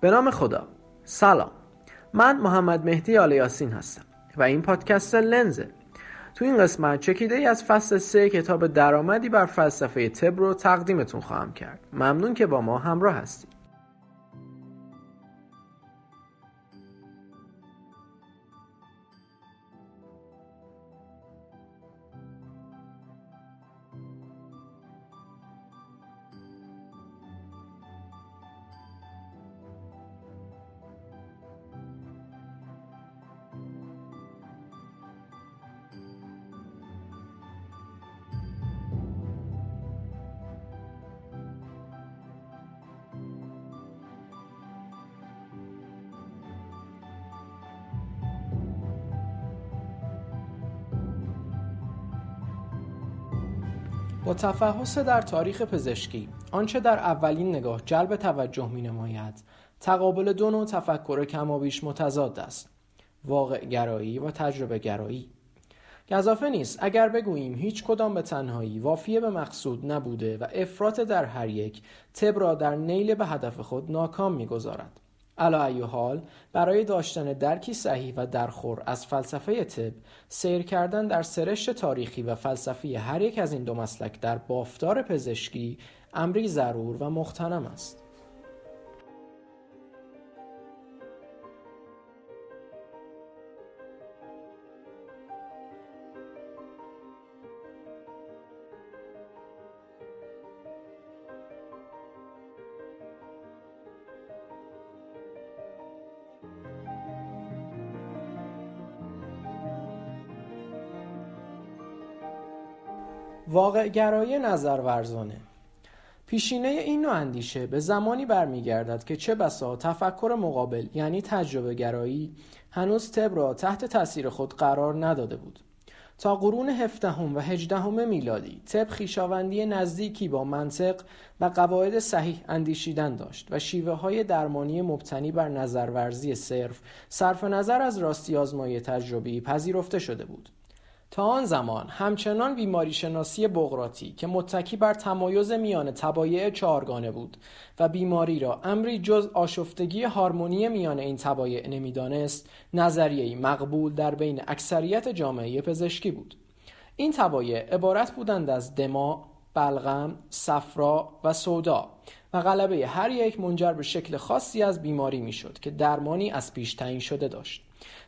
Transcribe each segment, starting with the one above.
به نام خدا. سلام. من محمد مهدی آل یاسین هستم و این پادکست لنزه. تو این قسمت چکیده ای از فصل سه کتاب درآمدی بر فلسفه تب رو تقدیمتون خواهم کرد. ممنون که با ما همراه هستید. با تفحص در تاریخ پزشکی آنچه در اولین نگاه جلب توجه می نماید تقابل دو نوع تفکر کمابیش متضاد است واقع گرایی و تجربه گرایی. گذافه نیست. اگر بگوییم هیچ کدام به تنهایی وافیه به مقصود نبوده و افراط در هر یک تب را در نیل به هدف خود ناکام می‌گذارد. علا حال برای داشتن درکی صحیح و درخور از فلسفه طب سیر کردن در سرشت تاریخی و فلسفی هر یک از این دو مسلک در بافتار پزشکی امری ضرور و مختنم است. واقع گرایی نظر ورزانه پیشینه این نوع اندیشه به زمانی برمیگردد که چه بسا تفکر مقابل یعنی تجربه گرایی هنوز تب را تحت تاثیر خود قرار نداده بود. تا قرون هفدهم و هجدهم میلادی طب خویشاوندی نزدیکی با منطق و قواعد صحیح اندیشیدن داشت و شیوه های درمانی مبتنی بر نظرورزی صرف صرف نظر از راستی آزمایی تجربی پذیرفته شده بود. تا آن زمان همچنان بیماری شناسی بغراتی که متکی بر تمایز میان تبایع چهارگانه بود و بیماری را امری جز آشفتگی هارمونی میان این تبایع نمی‌دانست نظریه‌ای مقبول در بین اکثریت جامعه پزشکی بود. این تبایع عبارت بودند از دما، بلغم، صفرا و سودا و غلبه هر یک منجر به شکل خاصی از بیماری می‌شد که درمانی از پیش تعیین شده داشت.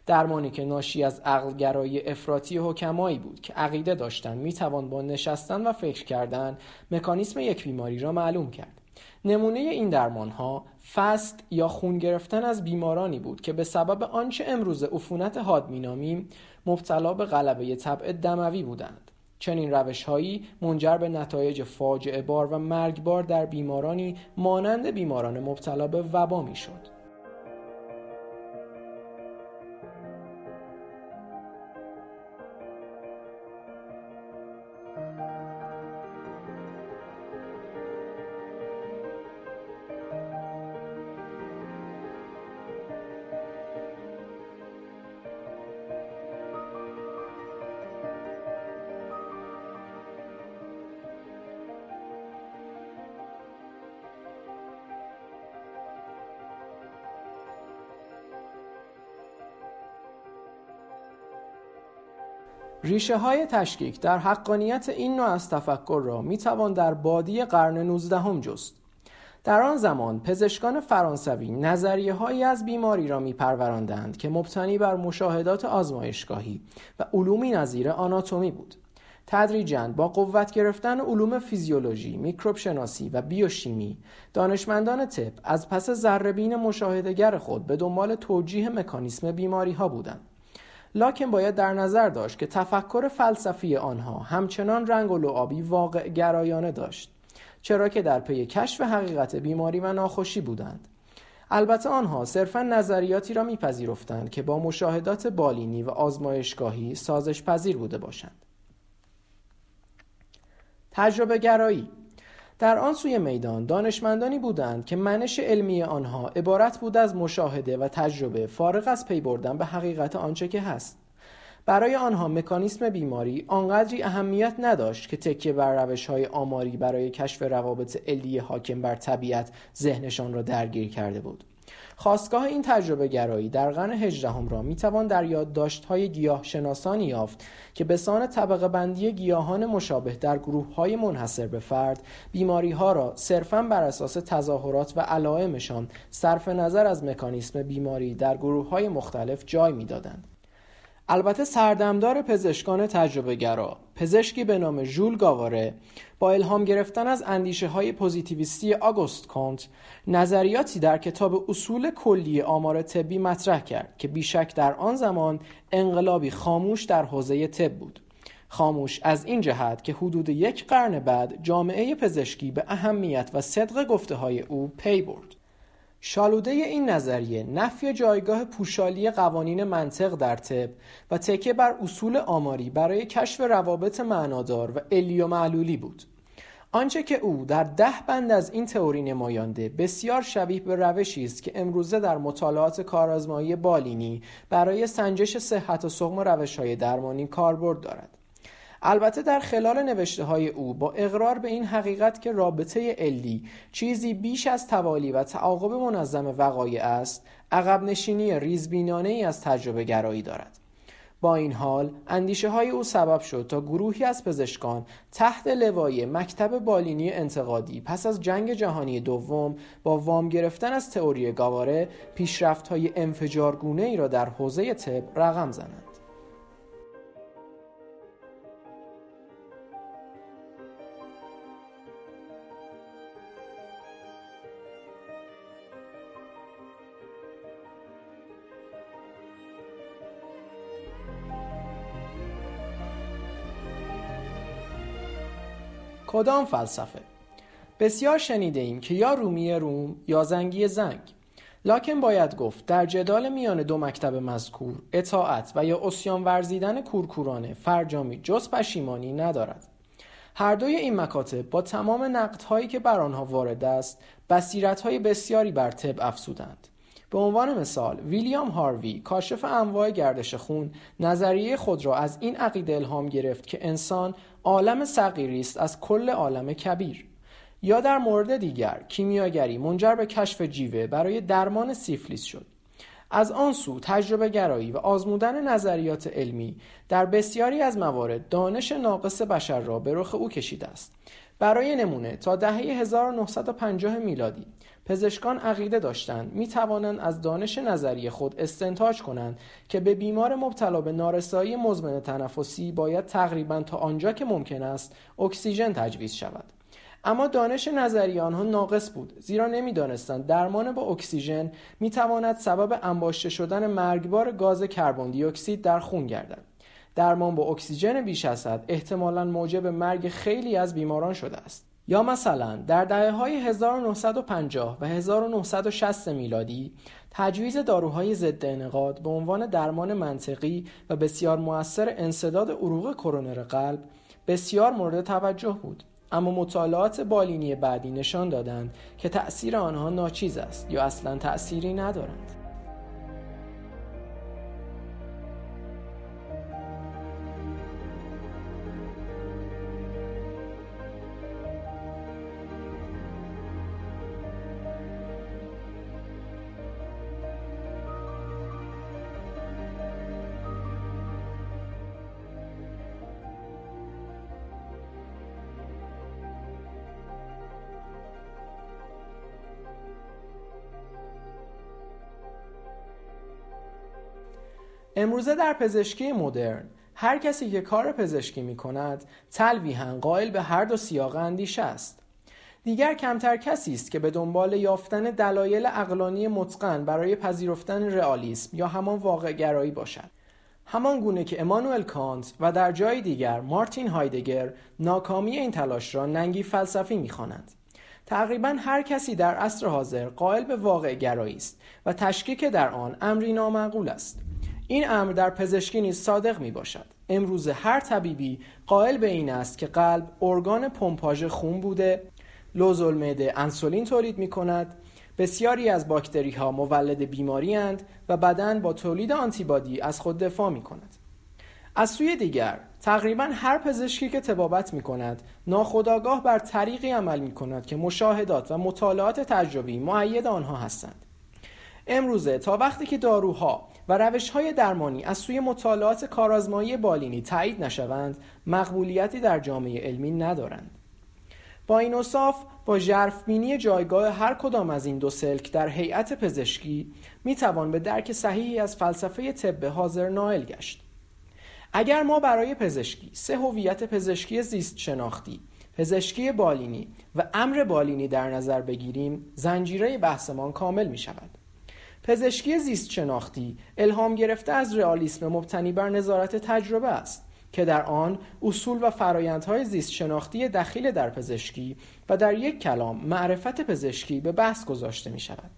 درمانی که ناشی از عقلگرایی افراطی حکمایی بود که عقیده داشتند می‌توان با نشستن و فکر کردن مکانیسم یک بیماری را معلوم کرد. نمونه این درمان ها فست یا خون گرفتن از بیمارانی بود که به سبب آنچه امروز عفونت حاد مینامیم مبتلا به غلبه طبع دموی بودند. چنین روش هایی منجر به نتایج فاجعه بار و مرگبار در بیمارانی مانند بیماران مبتلا به وبا می ریشه های تشکیک در حقانیت این نوع از تفکر را می توان در بادی قرن 19 هم جست. در آن زمان پزشکان فرانسوی نظریه هایی از بیماری را می پروراندند که مبتنی بر مشاهدات آزمایشگاهی و علومی نظیر آناتومی بود. تدریجاً با قوت گرفتن علوم فیزیولوژی، میکروب شناسی و بیوشیمی، دانشمندان طب از پس ذرهبین مشاهدهگر خود به دنبال توجیه مکانیسم بیماری ها بودند. لاکن باید در نظر داشت که تفکر فلسفی آنها همچنان رنگ و لعابی واقع گرایانه داشت چرا که در پی کشف حقیقت بیماری و ناخوشی بودند. البته آنها صرفا نظریاتی را میپذیرفتند که با مشاهدات بالینی و آزمایشگاهی سازش پذیر بوده باشند. تجربه گرایی در آن سوی میدان دانشمندانی بودند که منش علمی آنها عبارت بود از مشاهده و تجربه فارغ از پی بردن به حقیقت آنچه که هست. برای آنها مکانیسم بیماری آنقدری اهمیت نداشت که تکیه بر روش های آماری برای کشف روابط علی حاکم بر طبیعت ذهنشان را درگیر کرده بود. خواستگاه این تجربه گرایی در قرن هجدهم را می‌توان در یادداشت‌های گیاه شناسانی یافت که به سان طبقه بندی گیاهان مشابه در گروه های منحصر به فرد بیماری ها را صرفا بر اساس تظاهرات و علائمشان صرف نظر از مکانیسم بیماری در گروه های مختلف جای می‌دادند. البته سردمدار پزشکان تجربه گرا پزشکی به نام ژول گاواره با الهام گرفتن از اندیشه های پوزیتیویستی آگوست کنت نظریاتی در کتاب اصول کلی آمار طبی مطرح کرد که بیشک در آن زمان انقلابی خاموش در حوزه طب بود. خاموش از این جهت که حدود یک قرن بعد جامعه پزشکی به اهمیت و صدق گفته های او پی برد. شالوده این نظریه نفی جایگاه پوشالی قوانین منطق در طب و تکه بر اصول آماری برای کشف روابط معنادار و علی و معلولی بود. آنچه که او در ده بند از این تئوری نمایانده بسیار شبیه به روشی است که امروزه در مطالعات کارآزمایی بالینی برای سنجش صحت و سقم روش‌های درمانی کاربرد دارد. البته در خلال نوشته های او با اقرار به این حقیقت که رابطه علی چیزی بیش از توالی و تعاقب منظم وقایع است عقب نشینی ریزبینانه ای از تجربه گرایی دارد. با این حال اندیشه های او سبب شد تا گروهی از پزشکان تحت لوای مکتب بالینی انتقادی پس از جنگ جهانی دوم با وام گرفتن از تئوری گاواره پیشرفت های انفجارگونه ای را در حوزه طب رقم زنند. کدام فلسفه. بسیار شنیده ایم که یا رومی روم یا زنگی زنگ. لاکن باید گفت در جدال میان دو مکتب مذکور اطاعت و یا اسیان ورزیدن کورکورانه فرجامی جز پشیمانی ندارد. هر دوی این مکاتب با تمام نقدهایی که بر آنها وارد است بصیرتهای بسیاری بر طب افزودند. به عنوان مثال ویلیام هاروی کاشف انواع گردش خون نظریه خود را از این عقیده الهام گرفت که انسان عالم صغیری است از کل عالم کبیر. یا در مورد دیگر کیمیاگری منجر به کشف جیوه برای درمان سیفلیس شد. از آن سو تجربه گرایی و آزمودن نظریات علمی در بسیاری از موارد دانش ناقص بشر را به رخ او کشیده است. برای نمونه تا دهه 1950 میلادی پزشکان عقیده داشتند. می توانند از دانش نظری خود استنتاج کنند که به بیمار مبتلا به نارسایی مزمن تنفسی باید تقریبا تا آنجا که ممکن است اکسیژن تجویز شود. اما دانش نظری آنها ناقص بود زیرا نمی‌دانستند درمان با اکسیژن می تواند سبب انباشته شدن مرگبار گاز کربن دی اکسید در خون گردد. درمان با اکسیژن بیش از حد احتمالا موجب مرگ خیلی از بیماران شده است. یا مثلا در دهه های 1950 و 1960 میلادی تجویز داروهای ضد انقاد به عنوان درمان منطقی و بسیار موثر انصداد عروق کرونر قلب بسیار مورد توجه بود. اما مطالعات بالینی بعدی نشان دادند که تأثیر آنها ناچیز است یا اصلا تأثیری ندارند. امروزه در پزشکی مدرن هر کسی که کار پزشکی می کند تلویحا قائل به هر دو سیاق اندیشه است. دیگر کمتر کسی است که به دنبال یافتن دلایل اقلانی متقن برای پذیرفتن رئالیسم یا همان واقع گرایی باشد. همان گونه که امانوئل کانت و در جای دیگر مارتین هایدگر ناکامی این تلاش را ننگی فلسفی می‌خوانند. تقریبا هر کسی در عصر حاضر قائل به واقع گرایی است و تشکیک در آن امری نامعقول است. این امر در پزشکی نیز صادق می باشد امروز هر طبیبی قائل به این است که قلب ارگان پمپاژ خون بوده لوزول معده انسولین تولید می کند بسیاری از باکتری ها مولد بیماری اند و بدن با تولید آنتیبادی از خود دفاع می کند از سوی دیگر تقریبا هر پزشکی که تبابت می کند ناخداگاه بر طریقی عمل می کند که مشاهدات و مطالعات تجربی معید آنها هستند. امروزه تا وقتی که داروها و روش های درمانی از سوی مطالعات کارآزمایی بالینی تایید نشوند مقبولیتی در جامعه علمی ندارند. با این اصاف با ژرفبینی جایگاه هر کدام از این دو سلک در هیئت پزشکی می توان به درک صحیحی از فلسفه طب حاضر نائل گشت. اگر ما برای پزشکی سه هویت پزشکی زیست شناختی پزشکی بالینی و امر بالینی در نظر بگیریم زنجیره بحثمان کامل می شود پزشکی زیست شناختی الهام گرفته از رئالیسم مبتنی بر نظارت تجربه است که در آن اصول و فرایندهای زیست شناختی دخیل در پزشکی و در یک کلام معرفت پزشکی به بحث گذاشته می شود.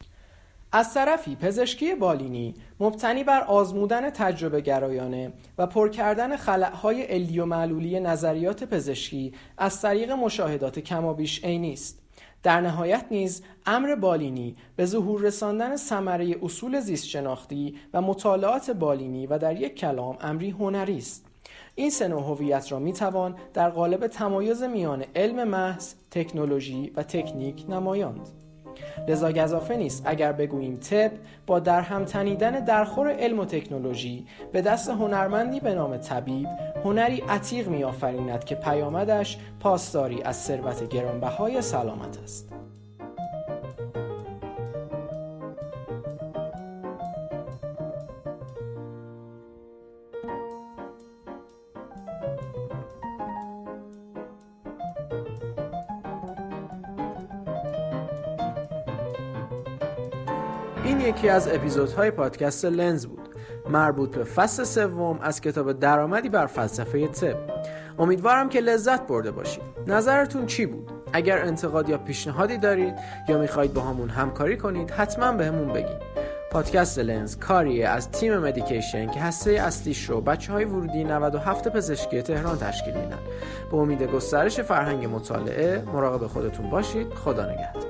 از طرفی پزشکی بالینی مبتنی بر آزمودن تجربه گرایانه و پر کردن خلعهای علی و معلولی نظریات پزشکی از طریق مشاهدات کمابیش عینی است. در نهایت نیز امر بالینی به ظهور رساندن ثمره اصول زیست شناختی و مطالعات بالینی و در یک کلام امری هنری است این سه هویت را می توان در قالب تمایز میان علم محض، تکنولوژی و تکنیک نمایاند. لذا گذافه نیست. اگر بگوییم طب با در هم تنیدن درخور علم و تکنولوژی به دست هنرمندی به نام طبیب هنری عتیق میآفریند که پیامدش پاسداری از ثروت گرانبهای سلامت است. این یکی از اپیزودهای پادکست لنز بود. مربوط به فصل سوم از کتاب درآمدی بر فلسفه طب امیدوارم که لذت برده باشید. نظرتون چی بود؟ اگر انتقاد یا پیشنهادی دارید یا می‌خواهید با همون همکاری کنید حتما به همون بگید. پادکست لنز کاریه از تیم مدیکیشن که هسته اصلیش رو بچه های ورودی 97 پزشکی تهران تشکیل میدن. به امید گسترش فرهنگ مطالعه مراقب خودتون باشید. خدا نگهدار.